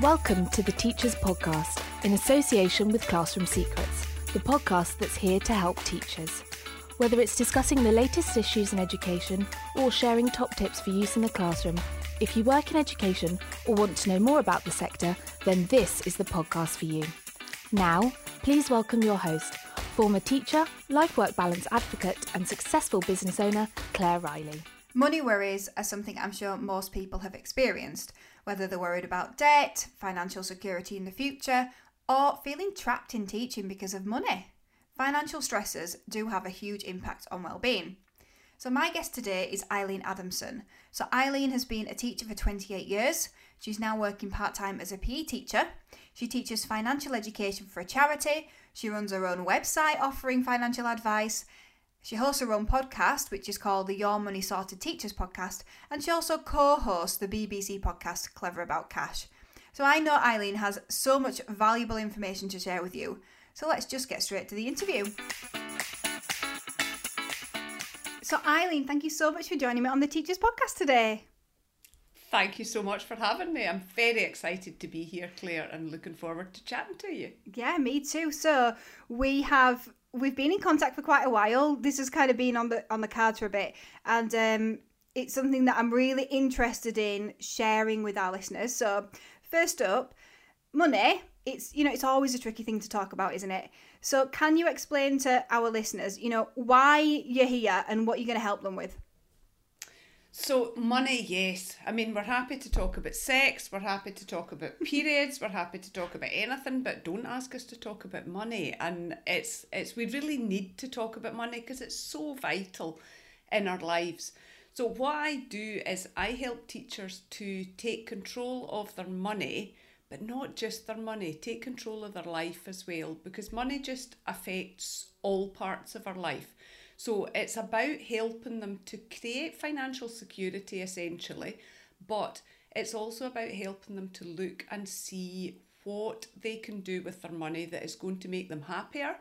Welcome to the Teachers Podcast in association with Classroom Secrets, the podcast that's here to help teachers. Whether it's discussing the latest issues in education or sharing top tips for use in the classroom, if you work in education or want to know more about the sector, then this is the podcast for you. Now, please welcome your host, former teacher, life work balance advocate, and successful business owner, Claire Riley. Money worries are something I'm sure most people have experienced, whether they're worried about debt, financial security in the future, or feeling trapped in teaching because of money. Financial stressors do have a huge impact on well-being. So my guest today is Eileen Adamson. So Eileen has been a teacher for 28 years. She's now working part-time as a PE teacher. She teaches financial education for a charity. She runs her own website offering financial advice she hosts her own podcast, which is called the Your Money Sorted Teachers podcast, and she also co hosts the BBC podcast Clever About Cash. So I know Eileen has so much valuable information to share with you. So let's just get straight to the interview. So, Eileen, thank you so much for joining me on the Teachers Podcast today. Thank you so much for having me. I'm very excited to be here, Claire, and looking forward to chatting to you. Yeah, me too. So, we have we've been in contact for quite a while. This has kind of been on the on the cards for a bit, and um, it's something that I'm really interested in sharing with our listeners. So, first up, money. It's you know it's always a tricky thing to talk about, isn't it? So, can you explain to our listeners, you know, why you're here and what you're going to help them with? So, money, yes. I mean, we're happy to talk about sex, we're happy to talk about periods, we're happy to talk about anything, but don't ask us to talk about money. And it's, it's we really need to talk about money because it's so vital in our lives. So, what I do is I help teachers to take control of their money, but not just their money, take control of their life as well, because money just affects all parts of our life. So it's about helping them to create financial security essentially, but it's also about helping them to look and see what they can do with their money that is going to make them happier,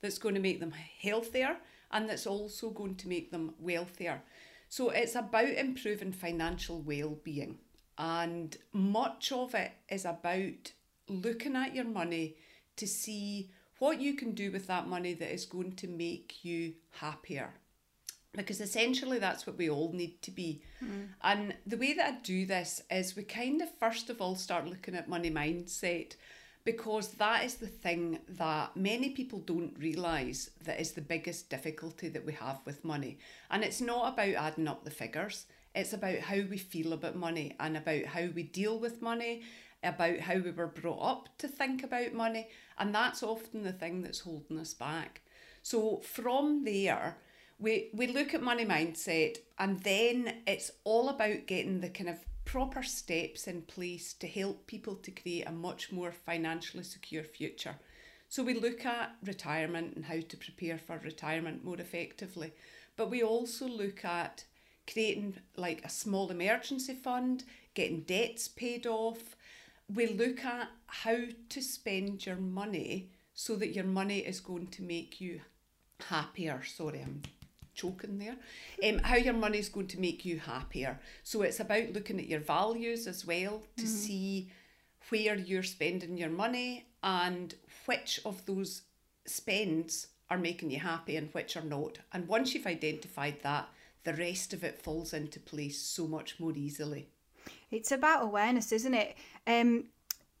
that's going to make them healthier, and that's also going to make them wealthier. So it's about improving financial well being, and much of it is about looking at your money to see what you can do with that money that is going to make you happier. Because essentially that's what we all need to be. Mm. And the way that I do this is we kind of first of all start looking at money mindset because that is the thing that many people don't realise that is the biggest difficulty that we have with money. And it's not about adding up the figures, it's about how we feel about money and about how we deal with money about how we were brought up to think about money, and that's often the thing that's holding us back. So from there, we, we look at money mindset, and then it's all about getting the kind of proper steps in place to help people to create a much more financially secure future. So we look at retirement and how to prepare for retirement more effectively, but we also look at creating like a small emergency fund, getting debts paid off, we look at how to spend your money so that your money is going to make you happier. Sorry, I'm choking there. Um, how your money is going to make you happier. So it's about looking at your values as well to mm-hmm. see where you're spending your money and which of those spends are making you happy and which are not. And once you've identified that, the rest of it falls into place so much more easily. It's about awareness, isn't it? Um,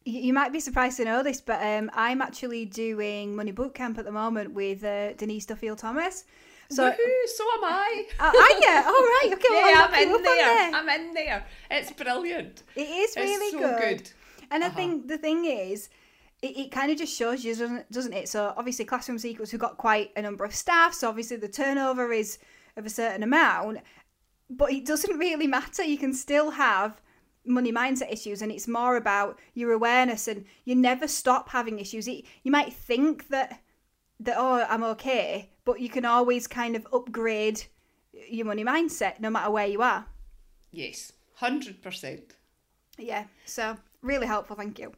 you might be surprised to know this, but um, I'm actually doing Money Boot Camp at the moment with uh, Denise Duffield Thomas. So, Woohoo, so am I. Uh, are you? All right. Okay. Well, yeah, I'm, I'm in there. there. I'm in there. It's brilliant. It is really so good. good. And uh-huh. I think the thing is, it, it kind of just shows you, doesn't, doesn't it? So obviously, Classroom Secrets, we've got quite a number of staff. So obviously, the turnover is of a certain amount, but it doesn't really matter. You can still have money mindset issues and it's more about your awareness and you never stop having issues it, you might think that that oh i'm okay but you can always kind of upgrade your money mindset no matter where you are yes 100% yeah so really helpful thank you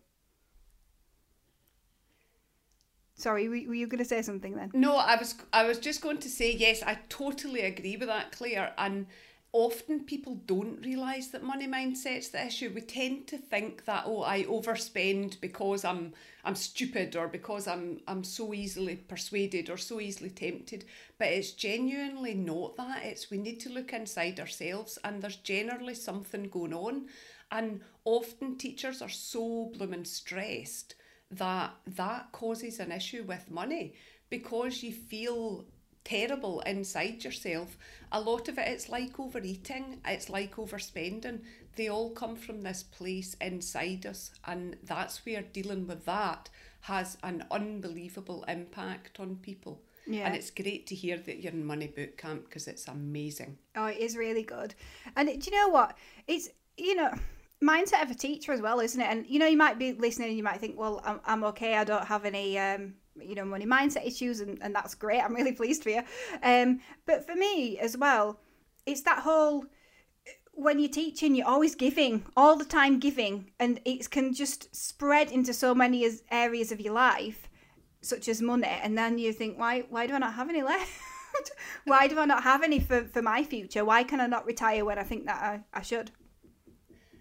Sorry, were, were you going to say something then? No, I was. I was just going to say yes. I totally agree with that, Claire. And often people don't realise that money mindset's the issue. We tend to think that oh I overspend because I'm I'm stupid or because I'm I'm so easily persuaded or so easily tempted. But it's genuinely not that. It's we need to look inside ourselves and there's generally something going on. And often teachers are so blooming stressed that that causes an issue with money because you feel terrible inside yourself. A lot of it, it's like overeating, it's like overspending. They all come from this place inside us, and that's where dealing with that has an unbelievable impact on people. Yeah. And it's great to hear that you're in Money Boot Camp because it's amazing. Oh, it is really good. And do you know what? It's, you know, mindset of a teacher as well, isn't it? And, you know, you might be listening and you might think, well, I'm, I'm okay. I don't have any, um, you know, money mindset issues. And, and that's great. I'm really pleased for you. Um, but for me as well, it's that whole, when you're teaching, you're always giving, all the time giving. And it can just spread into so many areas of your life such as money, and then you think, why why do I not have any left? why do I not have any for, for my future? Why can I not retire when I think that I, I should?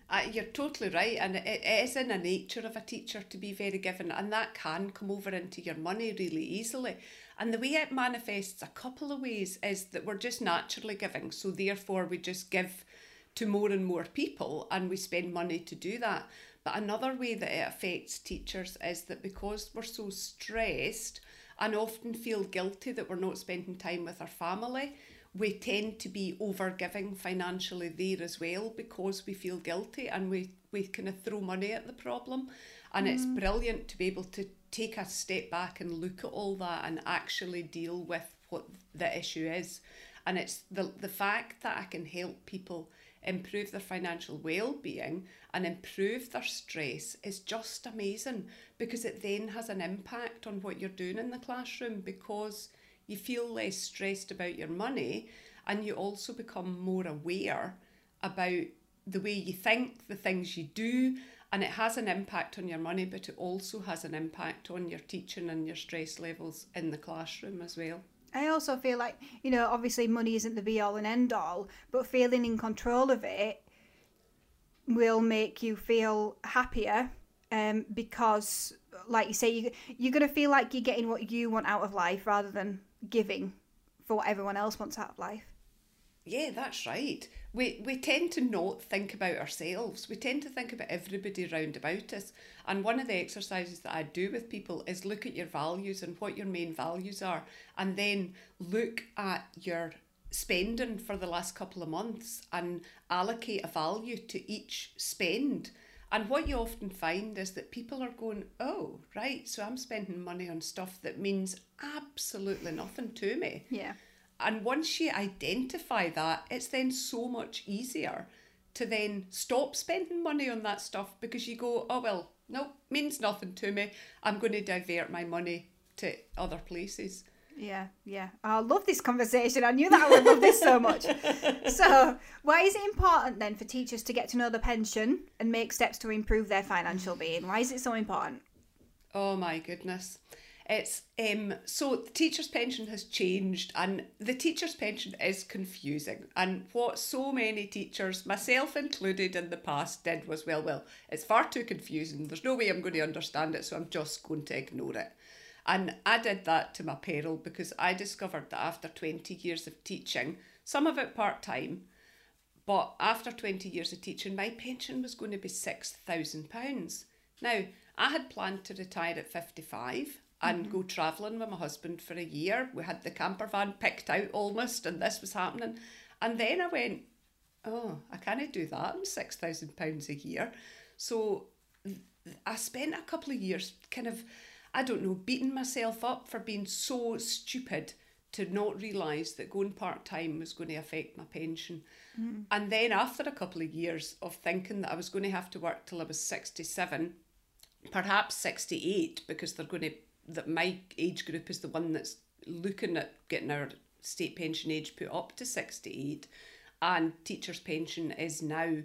Uh, you're totally right, and it, it is in the nature of a teacher to be very given, and that can come over into your money really easily. And the way it manifests a couple of ways is that we're just naturally giving, so therefore we just give to more and more people, and we spend money to do that. But another way that it affects teachers is that because we're so stressed and often feel guilty that we're not spending time with our family, we tend to be over giving financially there as well because we feel guilty and we, we kind of throw money at the problem. And mm. it's brilliant to be able to take a step back and look at all that and actually deal with what the issue is. And it's the, the fact that I can help people improve their financial well-being and improve their stress is just amazing because it then has an impact on what you're doing in the classroom because you feel less stressed about your money and you also become more aware about the way you think, the things you do, and it has an impact on your money, but it also has an impact on your teaching and your stress levels in the classroom as well. I also feel like, you know, obviously money isn't the be all and end all, but feeling in control of it will make you feel happier um, because, like you say, you, you're going to feel like you're getting what you want out of life rather than giving for what everyone else wants out of life. Yeah, that's right. We we tend to not think about ourselves. We tend to think about everybody round about us. And one of the exercises that I do with people is look at your values and what your main values are, and then look at your spending for the last couple of months and allocate a value to each spend. And what you often find is that people are going, oh, right, so I'm spending money on stuff that means absolutely nothing to me. Yeah. And once you identify that, it's then so much easier to then stop spending money on that stuff because you go, oh, well, no, means nothing to me. I'm going to divert my money to other places. Yeah, yeah. I love this conversation. I knew that I would love this so much. So, why is it important then for teachers to get to know the pension and make steps to improve their financial being? Why is it so important? Oh my goodness. It's um so the teacher's pension has changed and the teacher's pension is confusing. And what so many teachers, myself included in the past, did was well, well, it's far too confusing. There's no way I'm going to understand it, so I'm just going to ignore it. And I did that to my peril because I discovered that after 20 years of teaching, some of it part time, but after 20 years of teaching, my pension was going to be £6,000. Now, I had planned to retire at 55 and mm-hmm. go travelling with my husband for a year. We had the camper van picked out almost, and this was happening. And then I went, oh, I can't do that. I'm £6,000 a year. So I spent a couple of years kind of, I don't know, beating myself up for being so stupid to not realise that going part time was going to affect my pension. Mm. And then after a couple of years of thinking that I was going to have to work till I was 67, perhaps 68, because they're going to that my age group is the one that's looking at getting our state pension age put up to 68 and teachers pension is now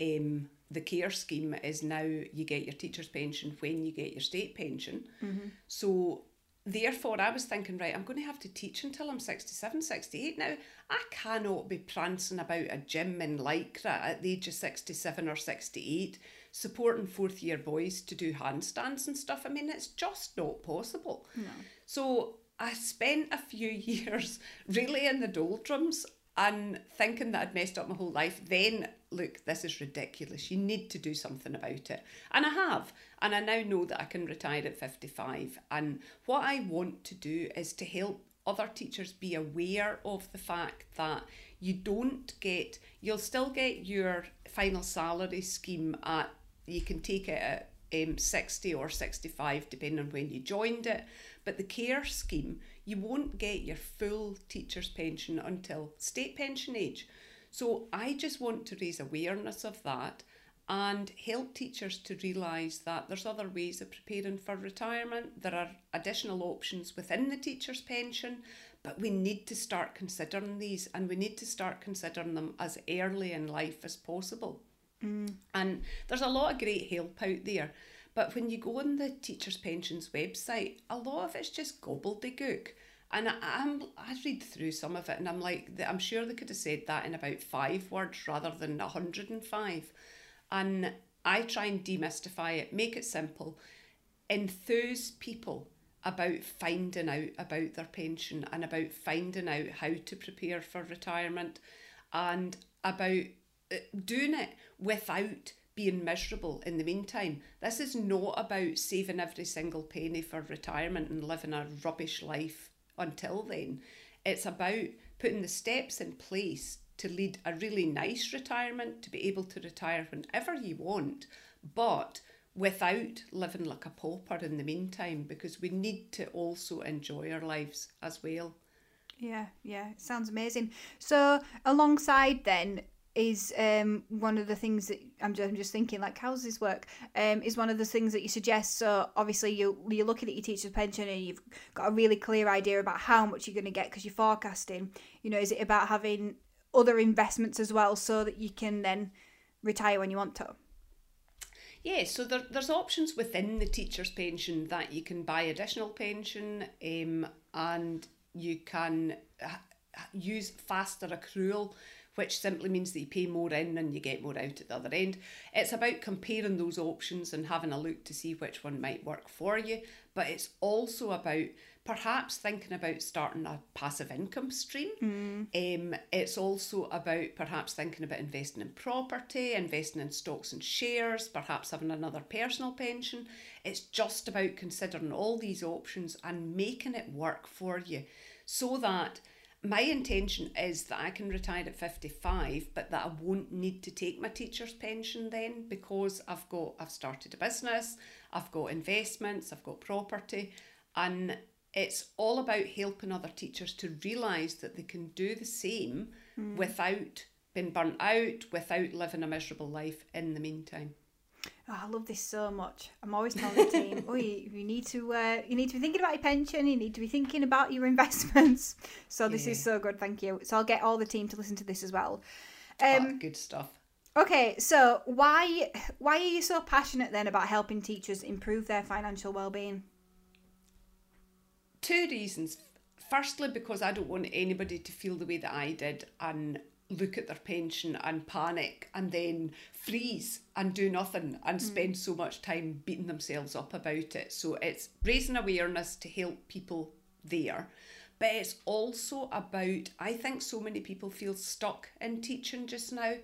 um, the care scheme is now you get your teacher's pension when you get your state pension mm-hmm. so therefore, I was thinking, right, I'm going to have to teach until I'm 67, 68 now. I cannot be prancing about a gym in Lycra at the age of 67 or 68, supporting fourth year boys to do handstands and stuff. I mean, it's just not possible. No. So I spent a few years really in the doldrums and thinking that I'd messed up my whole life. Then, look, this is ridiculous. You need to do something about it. And I have. And I now know that I can retire at 55. And what I want to do is to help other teachers be aware of the fact that you don't get, you'll still get your final salary scheme at, you can take it at um, 60 or 65, depending on when you joined it. But the care scheme, you won't get your full teacher's pension until state pension age. So I just want to raise awareness of that and help teachers to realise that there's other ways of preparing for retirement. There are additional options within the teacher's pension, but we need to start considering these and we need to start considering them as early in life as possible. Mm. And there's a lot of great help out there. But when you go on the Teachers Pensions website, a lot of it's just gobbledygook. And I, I'm, I read through some of it and I'm like, I'm sure they could have said that in about five words rather than 105. And I try and demystify it, make it simple, enthuse people about finding out about their pension and about finding out how to prepare for retirement and about uh, doing it without being miserable in the meantime. This is not about saving every single penny for retirement and living a rubbish life until then. It's about putting the steps in place to lead a really nice retirement, to be able to retire whenever you want, but without living like a pauper in the meantime, because we need to also enjoy our lives as well. Yeah, yeah, sounds amazing. So, alongside then is um, one of the things that I'm just, I'm just thinking like how does this work? Um, is one of the things that you suggest so obviously you, you're looking at your teacher's pension and you've got a really clear idea about how much you're going to get because you're forecasting. You know is it about having other investments as well so that you can then retire when you want to? Yeah, so there, there's options within the teacher's pension that you can buy additional pension um, and you can use faster accrual which simply means that you pay more in and you get more out at the other end. It's about comparing those options and having a look to see which one might work for you, but it's also about perhaps thinking about starting a passive income stream. Mm. Um, it's also about perhaps thinking about investing in property, investing in stocks and shares, perhaps having another personal pension. It's just about considering all these options and making it work for you so that my intention is that I can retire at 55 but that I won't need to take my teacher's pension then because I've got I've started a business I've got investments I've got property and it's all about helping other teachers to realise that they can do the same mm. without being burnt out without living a miserable life in the meantime Oh, I love this so much. I'm always telling the team, oh, you, you need to uh, you need to be thinking about your pension. You need to be thinking about your investments. So this yeah. is so good. Thank you. So I'll get all the team to listen to this as well. Um, oh, good stuff. Okay, so why why are you so passionate then about helping teachers improve their financial well-being? Two reasons. Firstly, because I don't want anybody to feel the way that I did and look at their pension and panic and then freeze and do nothing and mm. spend so much time beating themselves up about it. So it's raising awareness to help people there. But it's also about, I think so many people feel stuck in teaching just now,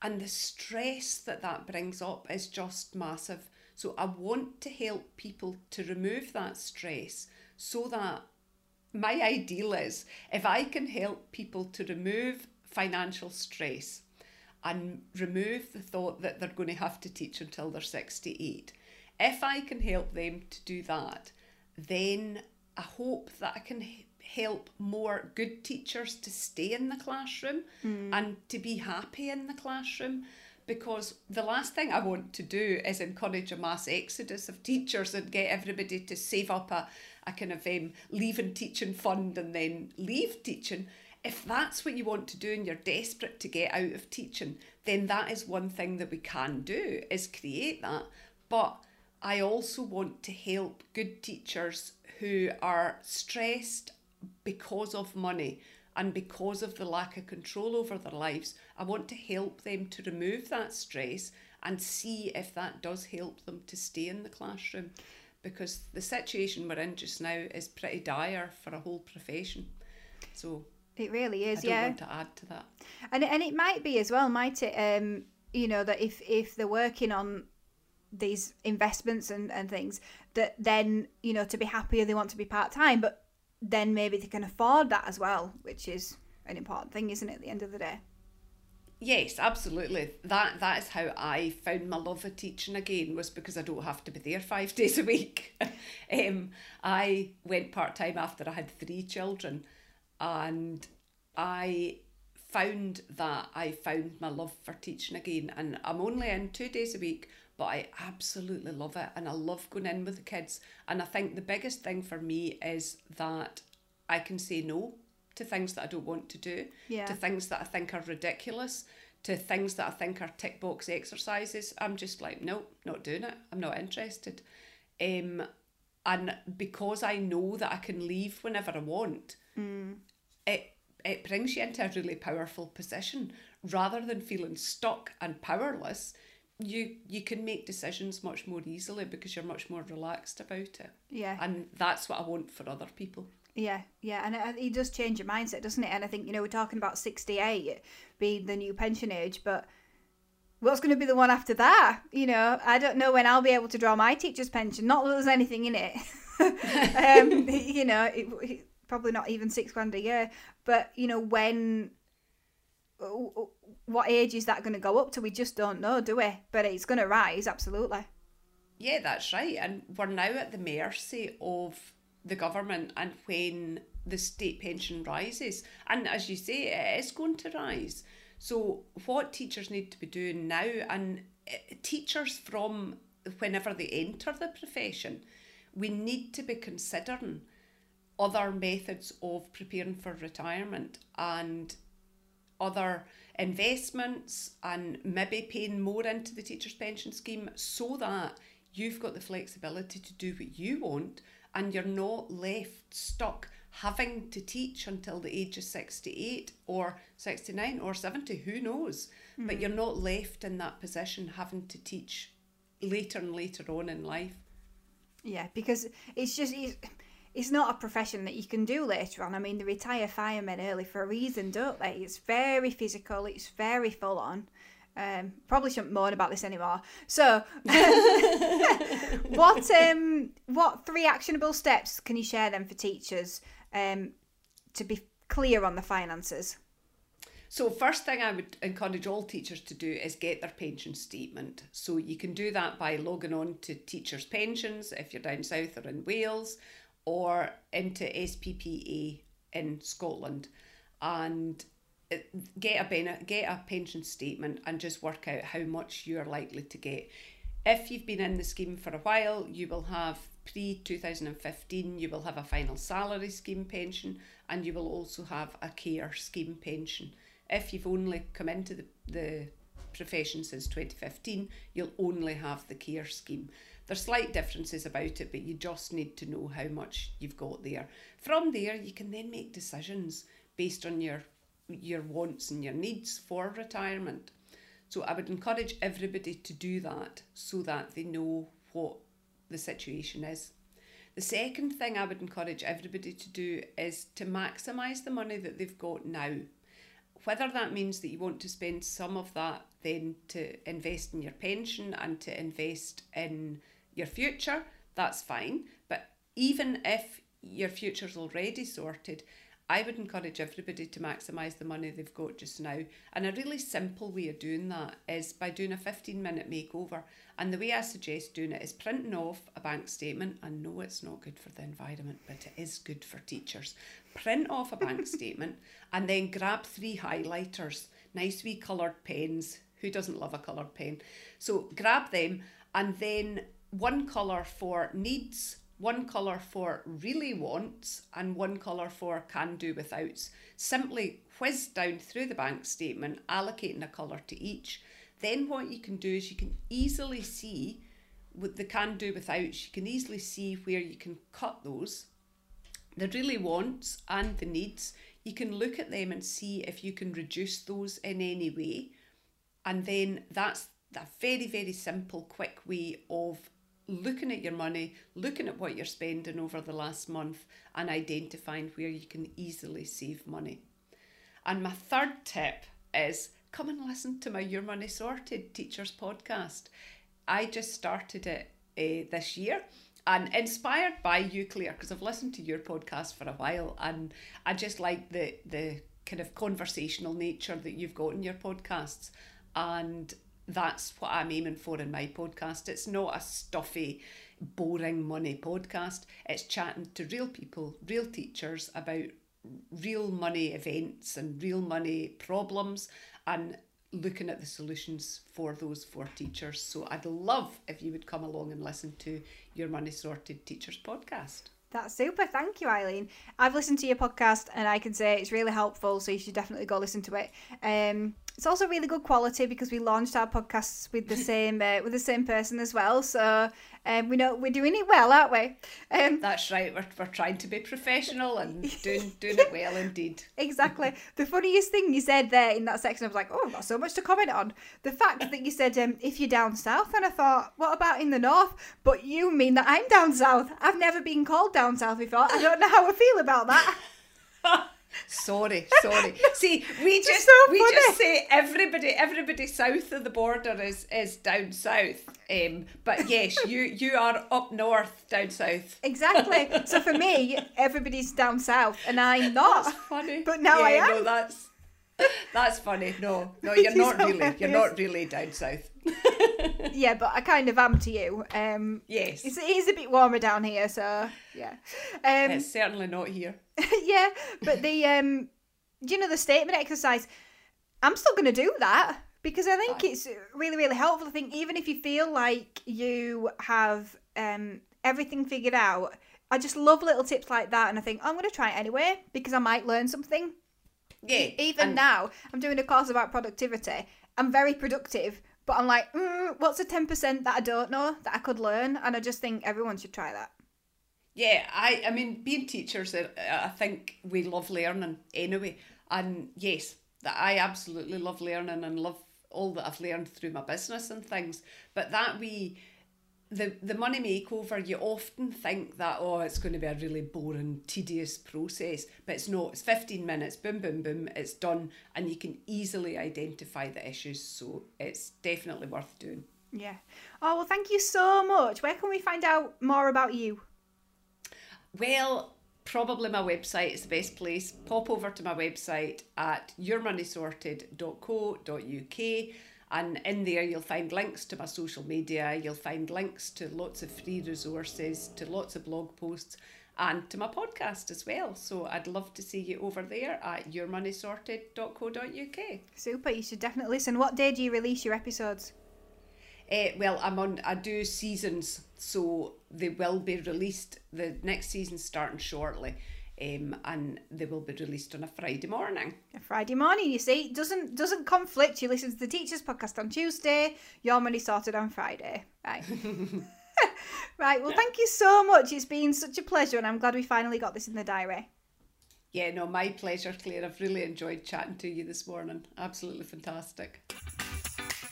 and the stress that that brings up is just massive. So I want to help people to remove that stress so that my ideal is if I can help people to remove financial stress and remove the thought that they're going to have to teach until they're 68. If I can help them to do that, then I hope that I can help more good teachers to stay in the classroom mm. and to be happy in the classroom because the last thing I want to do is encourage a mass exodus of teachers and get everybody to save up a, a kind of um, leaving teaching fund and then leave teaching if that's what you want to do and you're desperate to get out of teaching, then that is one thing that we can do is create that. But I also want to help good teachers who are stressed because of money and because of the lack of control over their lives, I want to help them to remove that stress and see if that does help them to stay in the classroom. Because the situation we're in just now is pretty dire for a whole profession. So it really is, yeah. want to add to that. And and it might be as well, might it? Um, you know that if if they're working on these investments and and things, that then you know to be happier they want to be part time, but then maybe they can afford that as well, which is an important thing, isn't it? At the end of the day. Yes, absolutely. That that is how I found my love of teaching again was because I don't have to be there five days a week. um, I went part time after I had three children, and I found that I found my love for teaching again. And I'm only in two days a week, but I absolutely love it, and I love going in with the kids. And I think the biggest thing for me is that I can say no to things that I don't want to do, Yeah. to things that I think are ridiculous, to things that I think are tick box exercises. I'm just like, no, not doing it. I'm not interested. Um, and because I know that I can leave whenever I want, it it brings you into a really powerful position rather than feeling stuck and powerless. You you can make decisions much more easily because you're much more relaxed about it. Yeah. And that's what I want for other people. Yeah, yeah, and it, it does change your mindset, doesn't it? And I think you know we're talking about sixty-eight being the new pension age, but what's going to be the one after that? You know, I don't know when I'll be able to draw my teacher's pension. Not that there's anything in it. um, you know, it, it- probably not even six grand a year. But you know, when, what age is that going to go up to? We just don't know, do we? But it's going to rise, absolutely. Yeah, that's right. And we're now at the mercy of the government and when the state pension rises. And as you say, it is going to rise. So, what teachers need to be doing now, and eh, teachers from whenever they enter the profession, we need to be considering other methods of preparing for retirement and other investments and maybe paying more into the teacher's pension scheme so that you've got the flexibility to do what you want and you're not left stuck having to teach until the age of 68 or 69 or 70 who knows? But hmm. you're not left in that position having to teach later and later on in life. Yeah, because it's just it's, it's not a profession that you can do later on. I mean, they retire firemen early for a reason, don't they? It's very physical. It's very full on. Um, probably shouldn't moan about this anymore. So, what um, what three actionable steps can you share then for teachers um, to be clear on the finances? So, first thing I would encourage all teachers to do is get their pension statement. So, you can do that by logging on to Teachers' Pensions if you're down south or in Wales, or into SPPA in Scotland, and uh, get a bene- get a pension statement and just work out how much you're likely to get. If you've been in the scheme for a while, you will have pre 2015, you will have a final salary scheme pension, and you will also have a care scheme pension. If you've only come into the, the profession since 2015, you'll only have the care scheme. There's slight differences about it, but you just need to know how much you've got there. From there, you can then make decisions based on your your wants and your needs for retirement. So I would encourage everybody to do that so that they know what the situation is. The second thing I would encourage everybody to do is to maximise the money that they've got now. Whether that means that you want to spend some of that then to invest in your pension and to invest in your future, that's fine. But even if your future's already sorted, I would encourage everybody to maximise the money they've got just now. And a really simple way of doing that is by doing a 15 minute makeover. And the way I suggest doing it is printing off a bank statement. I know it's not good for the environment, but it is good for teachers. Print off a bank statement and then grab three highlighters, nice wee coloured pens. Who doesn't love a coloured pen? So grab them and then one colour for needs, one colour for really wants, and one colour for can do withouts. Simply whiz down through the bank statement, allocating a colour to each. Then what you can do is you can easily see with the can do without, you can easily see where you can cut those. The really wants and the needs, you can look at them and see if you can reduce those in any way. And then that's a very, very simple, quick way of looking at your money, looking at what you're spending over the last month, and identifying where you can easily save money. And my third tip is come and listen to my Your Money Sorted Teachers podcast. I just started it uh, this year and inspired by you, Claire, because I've listened to your podcast for a while and I just like the the kind of conversational nature that you've got in your podcasts. And that's what I'm aiming for in my podcast. It's not a stuffy, boring money podcast. It's chatting to real people, real teachers about real money events and real money problems and looking at the solutions for those for teachers. So I'd love if you would come along and listen to your Money Sorted Teachers podcast. That's super. Thank you, Eileen. I've listened to your podcast and I can say it's really helpful, so you should definitely go listen to it. Um, it's also really good quality because we launched our podcasts with the same uh, with the same person as well. So um, we know we're doing it well, aren't we? Um, That's right. We're, we're trying to be professional and doing doing it well indeed. exactly. The funniest thing you said there in that section, I was like, oh, I've got so much to comment on. The fact that you said um, if you're down south, and I thought, what about in the north? But you mean that I'm down south. I've never been called down south before. I don't know how I feel about that. sorry, sorry. See, we just so we just say everybody everybody south of the border is is down south. Um, but yes, you you are up north, down south. Exactly. So for me, everybody's down south, and I'm not. That's funny. But now yeah, I am. No, that's that's funny. No, no, you're not really. You're not really down south. Yeah, but I kind of am to you. Um, Yes, it's, it is a bit warmer down here, so yeah. Um, it's certainly not here. yeah, but the um, you know the statement exercise, I'm still going to do that because I think Fine. it's really really helpful. I think even if you feel like you have um everything figured out, I just love little tips like that, and I think I'm going to try it anyway because I might learn something. Yeah, Even and- now, I'm doing a course about productivity. I'm very productive, but I'm like, mm, what's a ten percent that I don't know that I could learn? And I just think everyone should try that. Yeah, I, I mean, being teachers, uh, I think we love learning anyway. And yes, that I absolutely love learning and love all that I've learned through my business and things. But that we, the the money makeover, you often think that oh, it's going to be a really boring, tedious process, but it's not. It's fifteen minutes, boom, boom, boom, it's done, and you can easily identify the issues. So it's definitely worth doing. Yeah. Oh well, thank you so much. Where can we find out more about you? Well, probably my website is the best place. Pop over to my website at yourmoneysorted.co.uk and in there you'll find links to my social media, you'll find links to lots of free resources, to lots of blog posts and to my podcast as well. So I'd love to see you over there at yourmoneysorted.co.uk. Super. You should definitely listen. What day do you release your episodes? Uh, well, I'm on. I do seasons, so they will be released. The next season's starting shortly, um, and they will be released on a Friday morning. A Friday morning. You see, doesn't doesn't conflict. You listen to the teachers podcast on Tuesday. Your money sorted on Friday. Right. right. Well, thank you so much. It's been such a pleasure, and I'm glad we finally got this in the diary. Yeah, no, my pleasure, Claire. I've really enjoyed chatting to you this morning. Absolutely fantastic.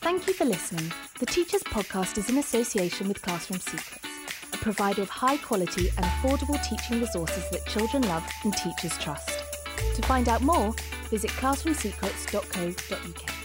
Thank you for listening. The Teachers Podcast is in association with Classroom Secrets, of high quality and affordable teaching resources that children love and teachers trust. To find out more, visit classroomsecrets.co.uk.